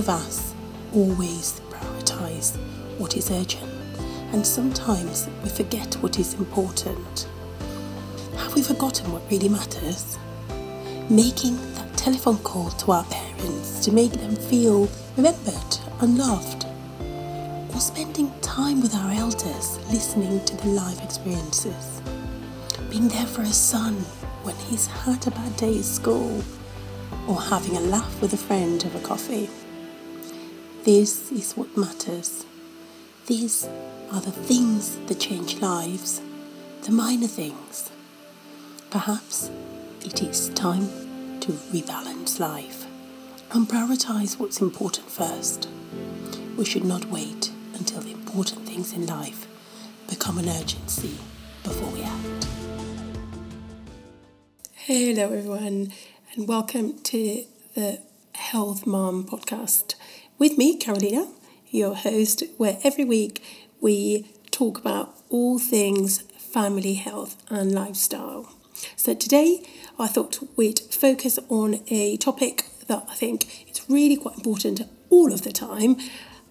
of us always prioritise what is urgent, and sometimes we forget what is important. Have we forgotten what really matters? Making that telephone call to our parents to make them feel remembered and loved. Or spending time with our elders listening to their life experiences. Being there for a son when he's had a bad day at school. Or having a laugh with a friend over coffee. This is what matters. These are the things that change lives, the minor things. Perhaps it is time to rebalance life and prioritize what's important first. We should not wait until the important things in life become an urgency before we act. Hello, everyone, and welcome to the Health Mom podcast with me, Carolina, your host, where every week we talk about all things family health and lifestyle. So today I thought we'd focus on a topic that I think is really quite important all of the time.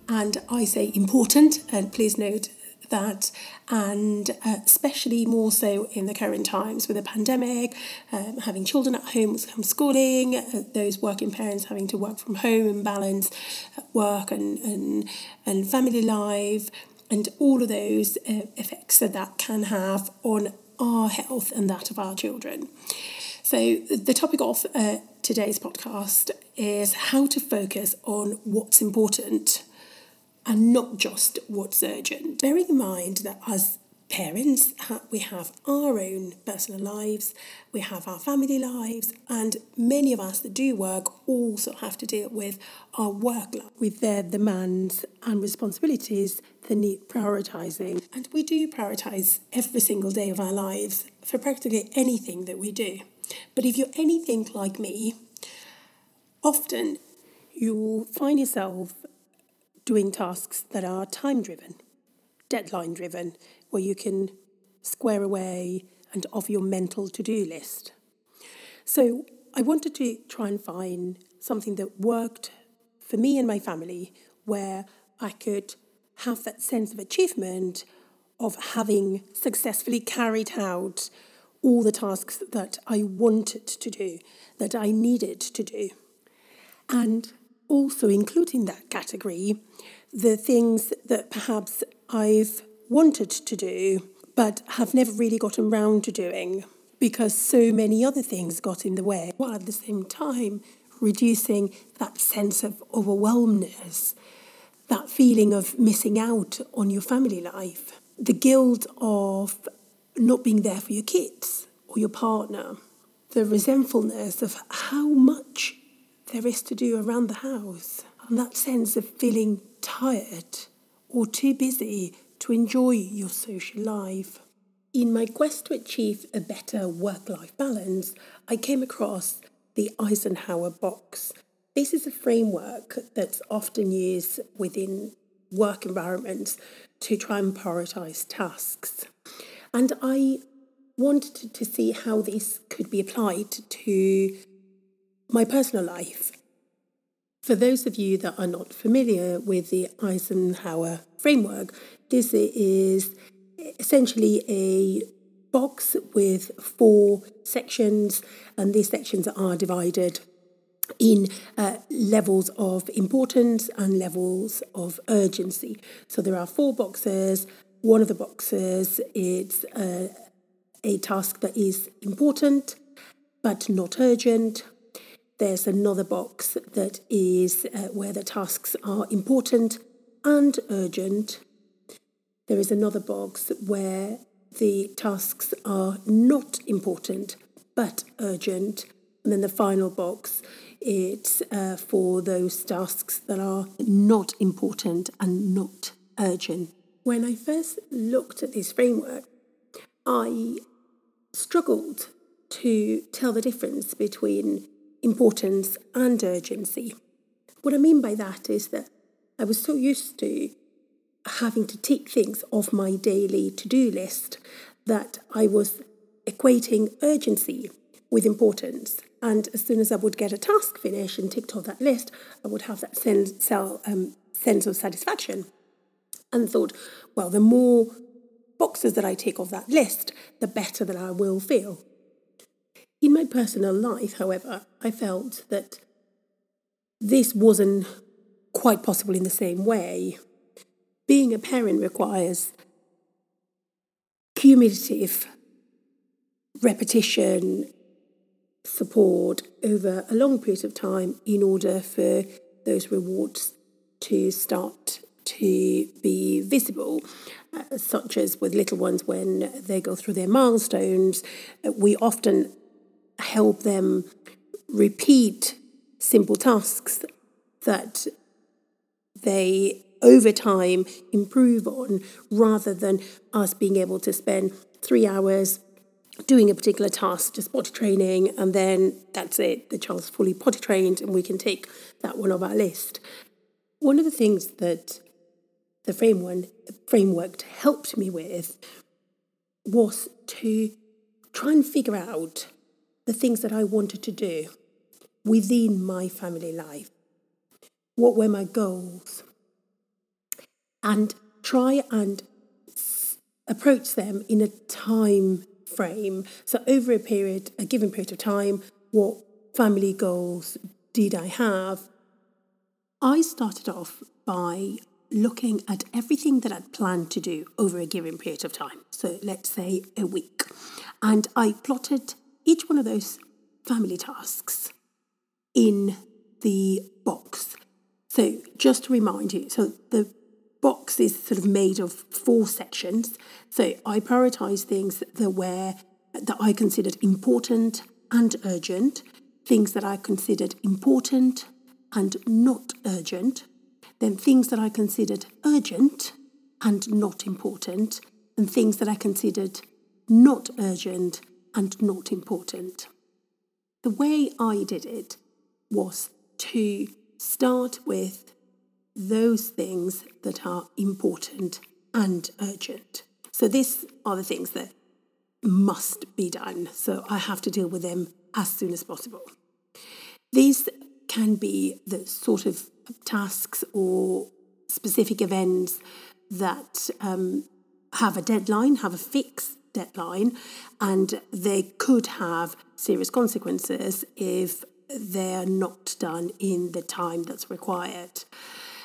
And I say important, and please note that, and uh, especially more so in the current times with the pandemic, um, having children at home with homeschooling, uh, those working parents having to work from home and balance uh, work and, and, and family life, and all of those uh, effects that that can have on our health and that of our children. So, the topic of uh, today's podcast is how to focus on what's important and not just what's urgent. Bearing in mind that as parents, we have our own personal lives, we have our family lives, and many of us that do work also have to deal with our work life, with their demands and responsibilities that need prioritising. And we do prioritise every single day of our lives for practically anything that we do. But if you're anything like me, often you'll find yourself doing tasks that are time driven, deadline driven, where you can square away and off your mental to do list. So I wanted to try and find something that worked for me and my family where I could have that sense of achievement of having successfully carried out all the tasks that I wanted to do, that I needed to do. And also include in that category the things that perhaps I've wanted to do, but have never really gotten round to doing because so many other things got in the way, while at the same time reducing that sense of overwhelmness, that feeling of missing out on your family life, the guilt of not being there for your kids or your partner, the resentfulness of how much there is to do around the house, and that sense of feeling tired or too busy to enjoy your social life. In my quest to achieve a better work life balance, I came across the Eisenhower box. This is a framework that's often used within work environments to try and prioritize tasks. And I wanted to see how this could be applied to my personal life. For those of you that are not familiar with the Eisenhower framework, this is essentially a box with four sections, and these sections are divided in uh, levels of importance and levels of urgency. So there are four boxes. One of the boxes is uh, a task that is important but not urgent. There's another box that is uh, where the tasks are important and urgent. There is another box where the tasks are not important but urgent. And then the final box, it's uh, for those tasks that are not important and not urgent. When I first looked at this framework, I struggled to tell the difference between importance and urgency. What I mean by that is that I was so used to having to tick things off my daily to do list that I was equating urgency with importance. And as soon as I would get a task finished and ticked off that list, I would have that sense, um, sense of satisfaction. And thought, well, the more boxes that I take off that list, the better that I will feel. In my personal life, however, I felt that this wasn't quite possible in the same way. Being a parent requires cumulative repetition, support over a long period of time in order for those rewards to start to be visible, uh, such as with little ones when they go through their milestones. Uh, we often help them repeat simple tasks that they over time improve on rather than us being able to spend three hours doing a particular task, just potty training, and then that's it. The child's fully potty trained, and we can take that one off our list. One of the things that the framework, framework helped me with was to try and figure out the things that I wanted to do within my family life. What were my goals? And try and approach them in a time frame. So, over a period, a given period of time, what family goals did I have? I started off by looking at everything that I'd planned to do over a given period of time. So, let's say a week. And I plotted each one of those family tasks in the box. So, just to remind you, so the box is sort of made of four sections. So I prioritize things that were that I considered important and urgent, things that I considered important and not urgent, then things that I considered urgent and not important, and things that I considered not urgent and not important. The way I did it was to start with those things that are important and urgent. So, these are the things that must be done. So, I have to deal with them as soon as possible. These can be the sort of tasks or specific events that um, have a deadline, have a fixed deadline, and they could have serious consequences if they're not done in the time that's required.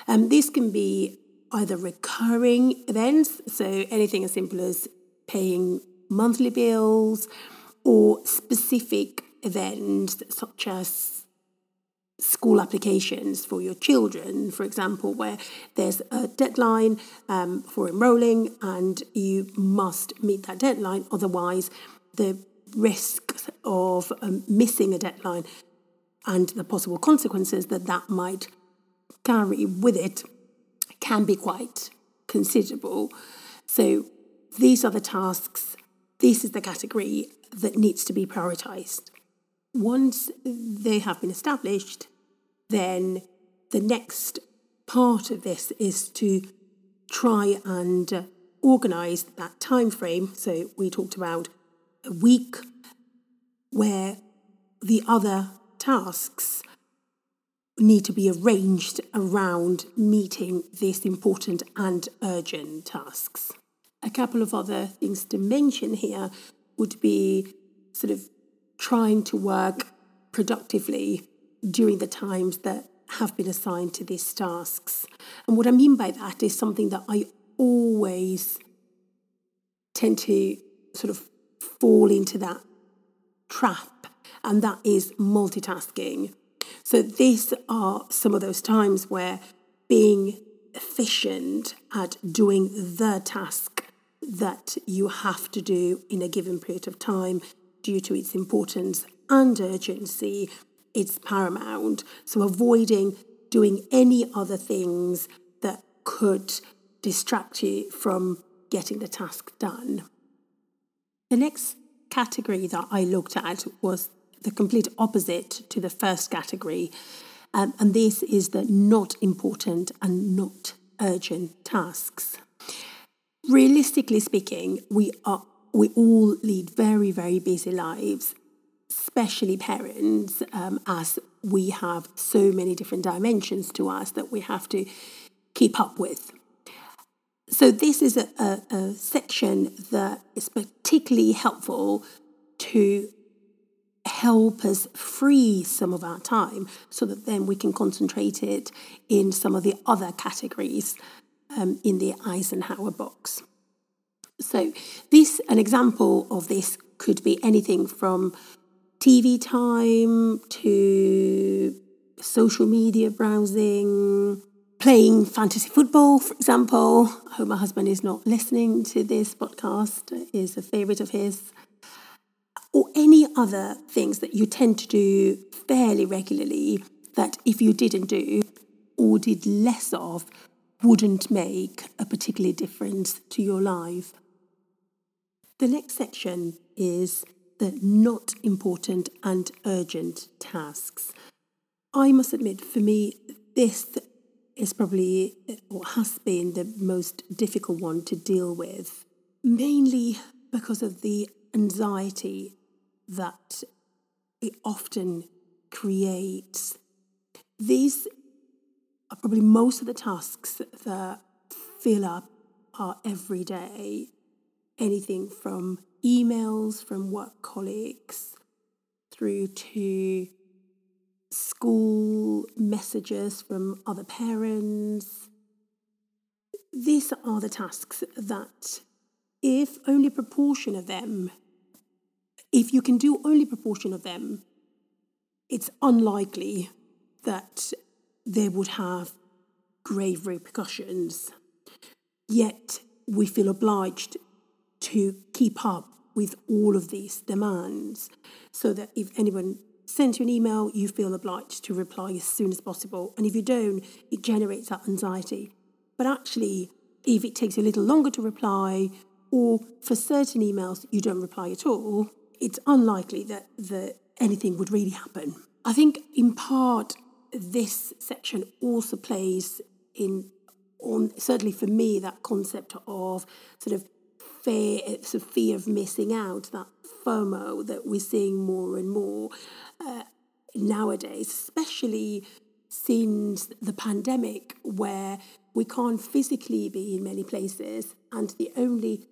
Um, this can be either recurring events, so anything as simple as paying monthly bills, or specific events such as school applications for your children, for example, where there's a deadline um, for enrolling and you must meet that deadline, otherwise, the risk of um, missing a deadline and the possible consequences that that might carry with it can be quite considerable. So these are the tasks, this is the category that needs to be prioritised. Once they have been established, then the next part of this is to try and organise that time frame. So we talked about a week where the other tasks need to be arranged around meeting these important and urgent tasks. A couple of other things to mention here would be sort of trying to work productively during the times that have been assigned to these tasks. And what I mean by that is something that I always tend to sort of fall into that trap, and that is multitasking. So these are some of those times where being efficient at doing the task that you have to do in a given period of time due to its importance and urgency, it's paramount. So avoiding doing any other things that could distract you from getting the task done. The next category that I looked at was the complete opposite to the first category. Um, and this is the not important and not urgent tasks. Realistically speaking, we are we all lead very, very busy lives, especially parents, um, as we have so many different dimensions to us that we have to keep up with. So, this is a, a, a section that is particularly helpful to help us free some of our time so that then we can concentrate it in some of the other categories um, in the Eisenhower box. So, this an example of this could be anything from TV time to social media browsing, playing fantasy football, for example. I hope my husband is not listening to this podcast, it is a favorite of his. Or any other things that you tend to do fairly regularly that if you didn't do or did less of, wouldn't make a particular difference to your life. The next section is the not important and urgent tasks. I must admit, for me, this is probably or has been the most difficult one to deal with, mainly because of the anxiety that it often creates. These are probably most of the tasks that fill up our everyday anything from emails from work colleagues through to school messages from other parents. These are the tasks that, if only proportion of them, if you can do only proportion of them, it's unlikely that they would have grave repercussions. Yet we feel obliged to keep up with all of these demands so that if anyone sends you an email, you feel obliged to reply as soon as possible. And if you don't, it generates that anxiety. But actually, if it takes a little longer to reply, or for certain emails you don't reply at all, it's unlikely that, that anything would really happen. I think in part this section also plays in on certainly for me that concept of sort of fear, sort of fear of missing out, that FOMO that we're seeing more and more uh, nowadays, especially since the pandemic, where we can't physically be in many places, and the only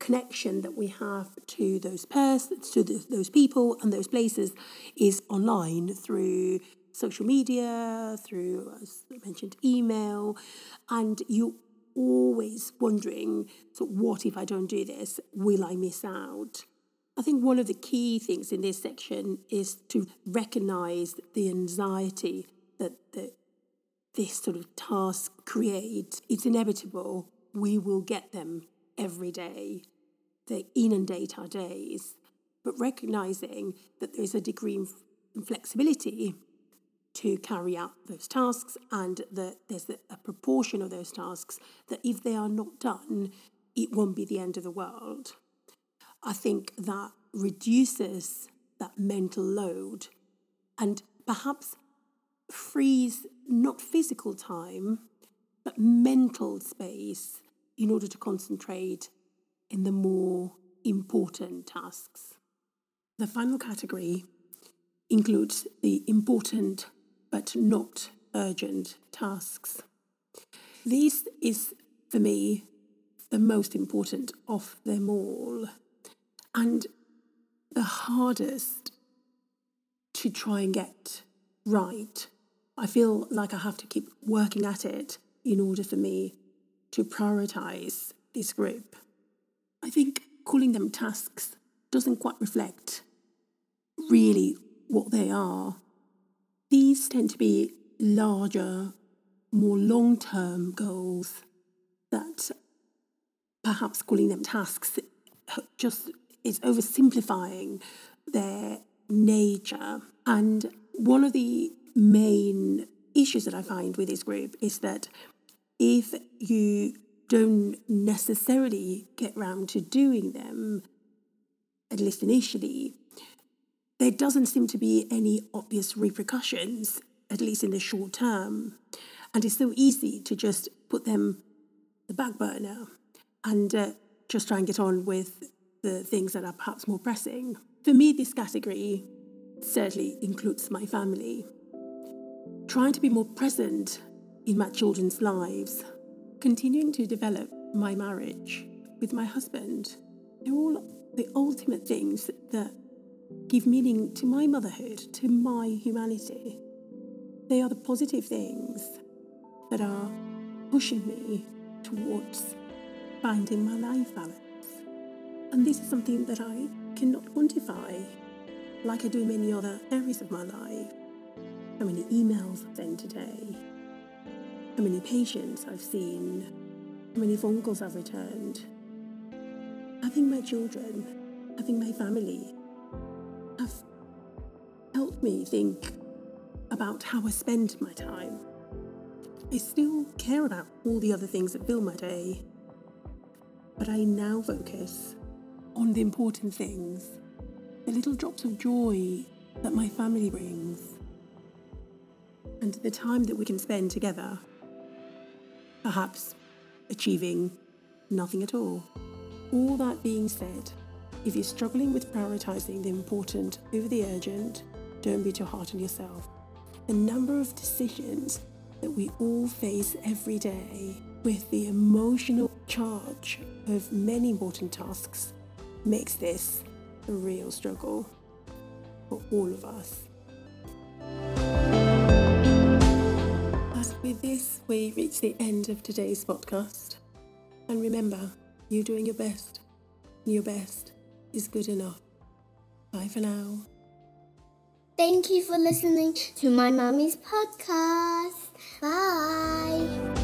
connection that we have to those persons, to the, those people and those places is online through social media, through, as I mentioned, email, and you always wondering, so what if I don't do this? Will I miss out? I think one of the key things in this section is to recognize the anxiety that, that this sort of task creates. It's inevitable. We will get them every day. They inundate our days. But recognizing that there's a degree of flexibility to carry out those tasks, and that there's a proportion of those tasks that if they are not done, it won't be the end of the world. I think that reduces that mental load and perhaps frees not physical time, but mental space in order to concentrate in the more important tasks. The final category includes the important but not urgent tasks. This is, for me, the most important of them all, and the hardest to try and get right. I feel like I have to keep working at it in order for me to prioritize this group. I think calling them tasks doesn't quite reflect really what they are these tend to be larger, more long term goals that perhaps calling them tasks just is oversimplifying their nature. And one of the main issues that I find with this group is that if you don't necessarily get round to doing them, at least initially, there doesn't seem to be any obvious repercussions, at least in the short term. And it's so easy to just put them the back burner and uh, just try and get on with the things that are perhaps more pressing. For me, this category certainly includes my family. Trying to be more present in my children's lives, continuing to develop my marriage with my husband, they're all the ultimate things that give meaning to my motherhood, to my humanity. They are the positive things that are pushing me towards finding my life balance. And this is something that I cannot quantify like I do many other areas of my life. How many emails I've sent today, how many patients I've seen, how many phone calls I've returned. Having my children, having my family have helped me think about how I spend my time. I still care about all the other things that fill my day, but I now focus on the important things, the little drops of joy that my family brings, and the time that we can spend together, perhaps achieving nothing at all. All that being said, if you're struggling with prioritizing the important over the urgent, don't be too hard on yourself. The number of decisions that we all face every day with the emotional charge of many important tasks makes this a real struggle for all of us. As with this, we reach the end of today's podcast. And remember, you're doing your best. Your best is good enough. Bye for now. Thank you for listening to my mommy's podcast. Bye.